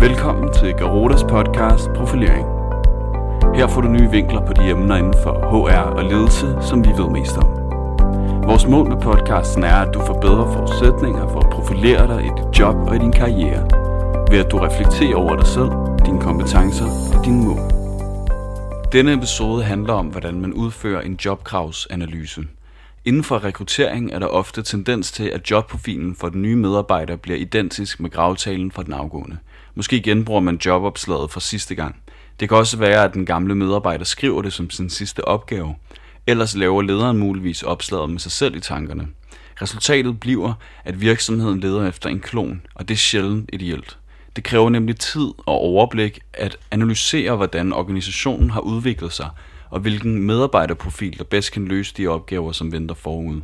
Velkommen til Garotas podcast Profilering. Her får du nye vinkler på de emner inden for HR og ledelse, som vi ved mest om. Vores mål med podcasten er, at du får bedre forudsætninger for at profilere dig i dit job og i din karriere, ved at du reflekterer over dig selv, dine kompetencer og dine mål. Denne episode handler om, hvordan man udfører en jobkravsanalyse. Inden for rekruttering er der ofte tendens til, at jobprofilen for den nye medarbejder bliver identisk med gravtalen for den afgående. Måske genbruger man jobopslaget fra sidste gang. Det kan også være, at den gamle medarbejder skriver det som sin sidste opgave. Ellers laver lederen muligvis opslaget med sig selv i tankerne. Resultatet bliver, at virksomheden leder efter en klon, og det er sjældent ideelt. Det kræver nemlig tid og overblik at analysere, hvordan organisationen har udviklet sig, og hvilken medarbejderprofil, der bedst kan løse de opgaver, som venter forud.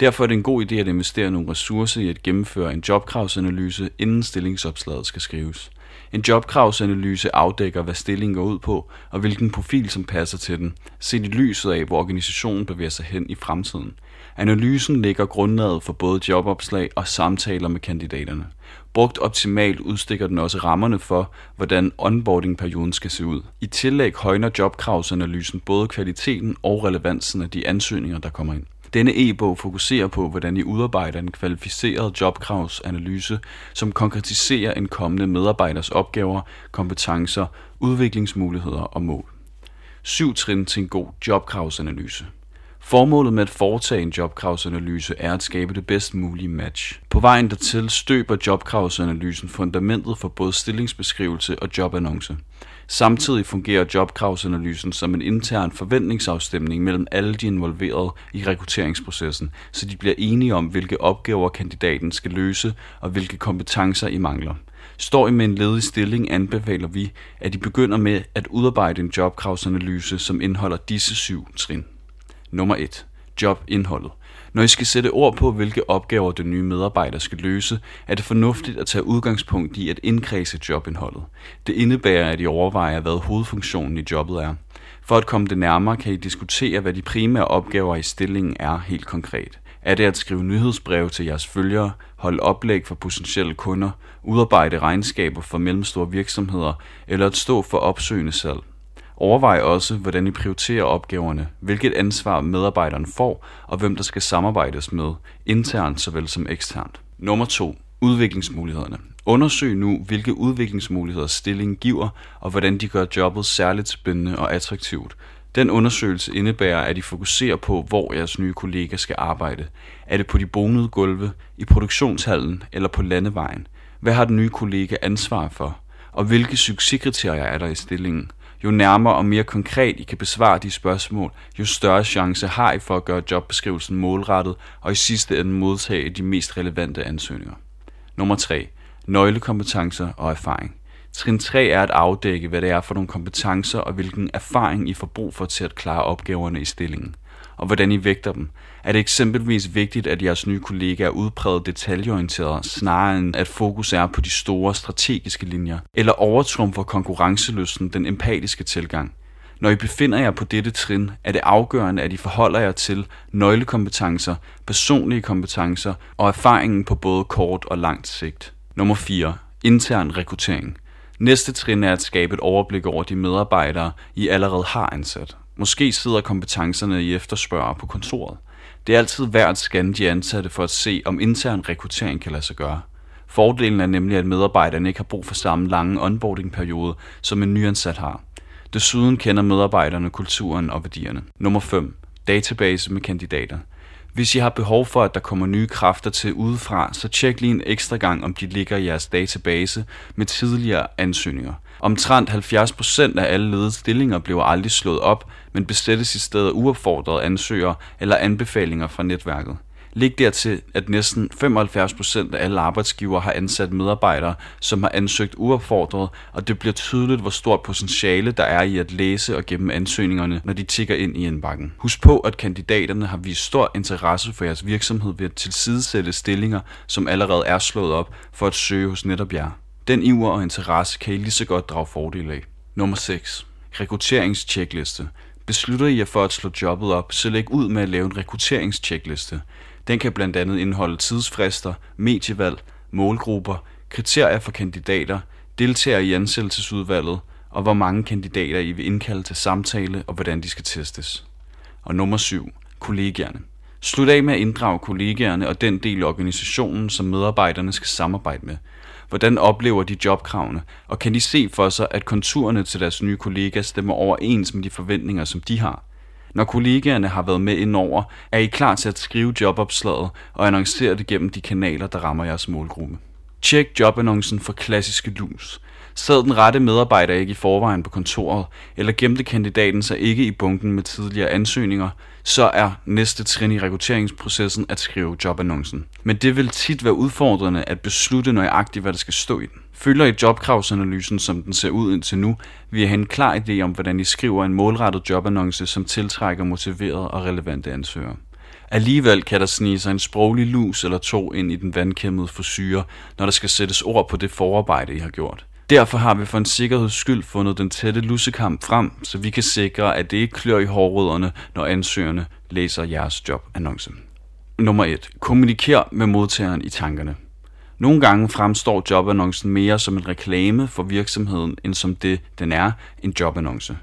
Derfor er det en god idé at investere nogle ressourcer i at gennemføre en jobkravsanalyse, inden stillingsopslaget skal skrives. En jobkravsanalyse afdækker, hvad stillingen går ud på, og hvilken profil, som passer til den, set i lyset af, hvor organisationen bevæger sig hen i fremtiden. Analysen lægger grundlaget for både jobopslag og samtaler med kandidaterne. Brugt optimalt udstikker den også rammerne for, hvordan onboardingperioden skal se ud. I tillæg højner jobkravsanalysen både kvaliteten og relevansen af de ansøgninger, der kommer ind. Denne e-bog fokuserer på, hvordan I udarbejder en kvalificeret jobkravsanalyse, som konkretiserer en kommende medarbejders opgaver, kompetencer, udviklingsmuligheder og mål. Syv trin til en god jobkravsanalyse. Formålet med at foretage en jobkravsanalyse er at skabe det bedst mulige match. På vejen dertil støber jobkravsanalysen fundamentet for både stillingsbeskrivelse og jobannonce. Samtidig fungerer jobkravsanalysen som en intern forventningsafstemning mellem alle de involverede i rekrutteringsprocessen, så de bliver enige om, hvilke opgaver kandidaten skal løse og hvilke kompetencer I mangler. Står I med en ledig stilling, anbefaler vi, at I begynder med at udarbejde en jobkravsanalyse, som indeholder disse syv trin. Nummer 1. Jobindholdet. Når I skal sætte ord på, hvilke opgaver den nye medarbejder skal løse, er det fornuftigt at tage udgangspunkt i at indkredse jobindholdet. Det indebærer, at I overvejer, hvad hovedfunktionen i jobbet er. For at komme det nærmere, kan I diskutere, hvad de primære opgaver i stillingen er helt konkret. Er det at skrive nyhedsbreve til jeres følgere, holde oplæg for potentielle kunder, udarbejde regnskaber for mellemstore virksomheder eller at stå for opsøgende salg? Overvej også, hvordan I prioriterer opgaverne, hvilket ansvar medarbejderen får, og hvem der skal samarbejdes med, internt såvel som eksternt. Nummer 2. Udviklingsmulighederne. Undersøg nu, hvilke udviklingsmuligheder stillingen giver, og hvordan de gør jobbet særligt spændende og attraktivt. Den undersøgelse indebærer, at I fokuserer på, hvor jeres nye kollega skal arbejde. Er det på de bonede gulve, i produktionshallen eller på landevejen? Hvad har den nye kollega ansvar for? Og hvilke succeskriterier er der i stillingen? Jo nærmere og mere konkret I kan besvare de spørgsmål, jo større chance har I for at gøre jobbeskrivelsen målrettet og i sidste ende modtage de mest relevante ansøgninger. Nummer 3. Nøglekompetencer og erfaring. Trin 3 er at afdække, hvad det er for nogle kompetencer og hvilken erfaring I får brug for til at klare opgaverne i stillingen og hvordan I vægter dem. Er det eksempelvis vigtigt, at jeres nye kollega er udpræget detaljeorienteret, snarere end at fokus er på de store strategiske linjer? Eller overtrumfer konkurrencelysten den empatiske tilgang? Når I befinder jer på dette trin, er det afgørende, at I forholder jer til nøglekompetencer, personlige kompetencer og erfaringen på både kort og langt sigt. Nummer 4. Intern rekruttering. Næste trin er at skabe et overblik over de medarbejdere, I allerede har ansat. Måske sidder kompetencerne i efterspørger på kontoret. Det er altid værd at scanne de ansatte for at se, om intern rekruttering kan lade sig gøre. Fordelen er nemlig, at medarbejderne ikke har brug for samme lange onboarding-periode, som en nyansat har. Desuden kender medarbejderne kulturen og værdierne. Nummer 5. Database med kandidater. Hvis I har behov for, at der kommer nye kræfter til udefra, så tjek lige en ekstra gang, om de ligger i jeres database med tidligere ansøgninger. Omtrent 70% af alle ledede stillinger bliver aldrig slået op, men besættes i stedet uopfordrede ansøgere eller anbefalinger fra netværket. Læg dertil, at næsten 75% af alle arbejdsgivere har ansat medarbejdere, som har ansøgt uopfordret, og det bliver tydeligt, hvor stort potentiale der er i at læse og gemme ansøgningerne, når de tigger ind i indbakken. Husk på, at kandidaterne har vist stor interesse for jeres virksomhed ved at tilsidesætte stillinger, som allerede er slået op, for at søge hos netop jer. Den iver og interesse kan I lige så godt drage fordel af. Nummer 6. Rekrutteringstjekliste. Beslutter I jer for at slå jobbet op, så læg ud med at lave en rekrutteringstjekliste. Den kan blandt andet indeholde tidsfrister, medievalg, målgrupper, kriterier for kandidater, deltagere i ansættelsesudvalget, og hvor mange kandidater I vil indkalde til samtale, og hvordan de skal testes. Og nummer 7. Kollegierne. Slut af med at inddrage kollegaerne og den del af organisationen, som medarbejderne skal samarbejde med. Hvordan oplever de jobkravene, og kan de se for sig, at konturerne til deres nye kollega stemmer overens med de forventninger, som de har? Når kollegaerne har været med indover, er I klar til at skrive jobopslaget og annoncere det gennem de kanaler, der rammer jeres målgruppe. Tjek jobannoncen for klassiske lus. Sad den rette medarbejder ikke i forvejen på kontoret, eller gemte kandidaten sig ikke i bunken med tidligere ansøgninger, så er næste trin i rekrutteringsprocessen at skrive jobannoncen. Men det vil tit være udfordrende at beslutte nøjagtigt, hvad der skal stå i den. Følger I jobkravsanalysen, som den ser ud indtil nu, vil I have en klar idé om, hvordan I skriver en målrettet jobannonce, som tiltrækker motiverede og relevante ansøgere. Alligevel kan der snige sig en sproglig lus eller to ind i den vandkæmmede forsyre, når der skal sættes ord på det forarbejde, I har gjort. Derfor har vi for en sikkerheds skyld fundet den tætte lussekamp frem, så vi kan sikre, at det ikke klør i hårrødderne, når ansøgerne læser jeres jobannonce. Nummer 1. Kommuniker med modtageren i tankerne. Nogle gange fremstår jobannoncen mere som en reklame for virksomheden, end som det, den er, en jobannonce.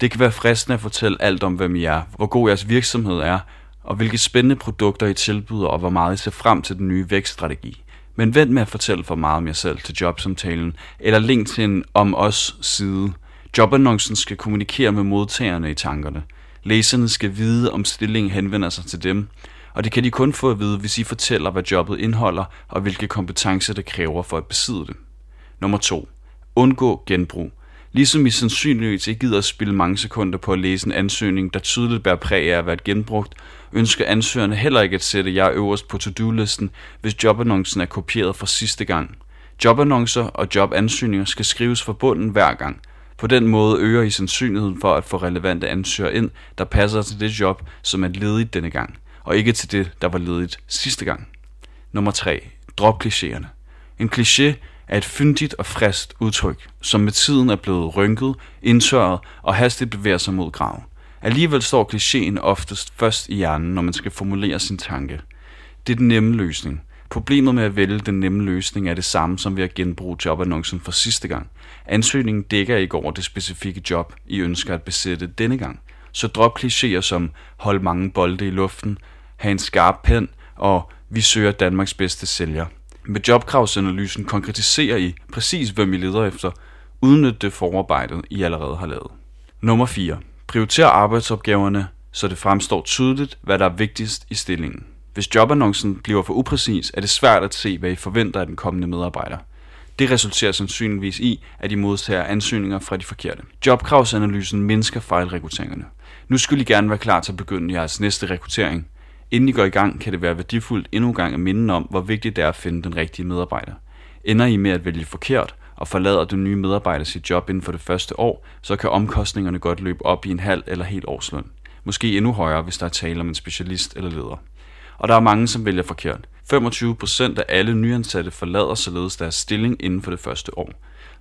Det kan være fristende at fortælle alt om, hvem I er, hvor god jeres virksomhed er, og hvilke spændende produkter I tilbyder, og hvor meget I ser frem til den nye vækststrategi. Men vent med at fortælle for meget om jer selv til jobsamtalen, eller link til en om os side. Jobannoncen skal kommunikere med modtagerne i tankerne. Læserne skal vide, om stillingen henvender sig til dem, og det kan de kun få at vide, hvis I fortæller, hvad jobbet indeholder, og hvilke kompetencer det kræver for at besidde det. Nummer 2. Undgå genbrug. Ligesom I sandsynligvis ikke gider at spille mange sekunder på at læse en ansøgning, der tydeligt bærer præg af at være genbrugt, ønsker ansøgerne heller ikke at sætte jer øverst på to-do-listen, hvis jobannoncen er kopieret fra sidste gang. Jobannoncer og jobansøgninger skal skrives fra bunden hver gang. På den måde øger I sandsynligheden for at få relevante ansøgere ind, der passer til det job, som er ledigt denne gang, og ikke til det, der var ledigt sidste gang. Nummer 3. Drop klichéerne. En kliché er et fyndigt og frist udtryk, som med tiden er blevet rynket, indtørret og hastigt bevæger sig mod graven. Alligevel står klichéen oftest først i hjernen, når man skal formulere sin tanke. Det er den nemme løsning. Problemet med at vælge den nemme løsning er det samme som ved at genbruge jobannoncen for sidste gang. Ansøgningen dækker ikke over det specifikke job, I ønsker at besætte denne gang. Så drop klichéer som hold mange bolde i luften, have en skarp pen og vi søger Danmarks bedste sælger. Med jobkravsanalysen konkretiserer I præcis, hvem I leder efter, udnyt det forarbejdet, I allerede har lavet. Nummer 4. Prioriter arbejdsopgaverne, så det fremstår tydeligt, hvad der er vigtigst i stillingen. Hvis jobannoncen bliver for upræcis, er det svært at se, hvad I forventer af den kommende medarbejder. Det resulterer sandsynligvis i, at I modtager ansøgninger fra de forkerte. Jobkravsanalysen mindsker fejlrekrutteringerne. Nu skulle I gerne være klar til at begynde jeres næste rekruttering. Inden I går i gang, kan det være værdifuldt endnu en gang at minde om, hvor vigtigt det er at finde den rigtige medarbejder. Ender I med at vælge forkert, og forlader den nye medarbejder sit job inden for det første år, så kan omkostningerne godt løbe op i en halv eller helt årsløn. Måske endnu højere, hvis der er tale om en specialist eller leder. Og der er mange, som vælger forkert. 25% af alle nyansatte forlader således deres stilling inden for det første år.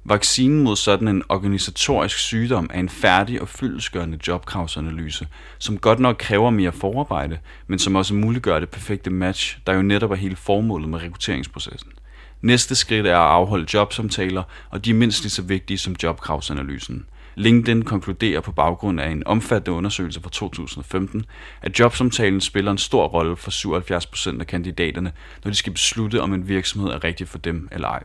Vaccinen mod sådan en organisatorisk sygdom er en færdig og fyldesgørende jobkravsanalyse, som godt nok kræver mere forarbejde, men som også muliggør det perfekte match, der jo netop er hele formålet med rekrutteringsprocessen. Næste skridt er at afholde jobsamtaler, og de er mindst lige så vigtige som jobkravsanalysen. LinkedIn konkluderer på baggrund af en omfattende undersøgelse fra 2015, at jobsamtalen spiller en stor rolle for 77% af kandidaterne, når de skal beslutte, om en virksomhed er rigtig for dem eller ej.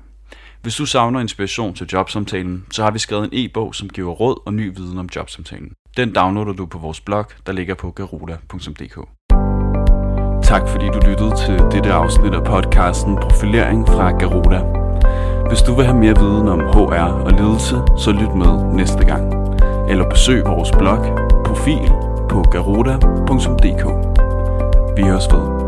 Hvis du savner inspiration til jobsamtalen, så har vi skrevet en e-bog, som giver råd og ny viden om jobsamtalen. Den downloader du på vores blog, der ligger på garuda.dk. Tak fordi du lyttede til dette afsnit af podcasten Profilering fra Garuda. Hvis du vil have mere viden om HR og ledelse, så lyt med næste gang. Eller besøg vores blog, profil på garuda.dk. Vi høres ved.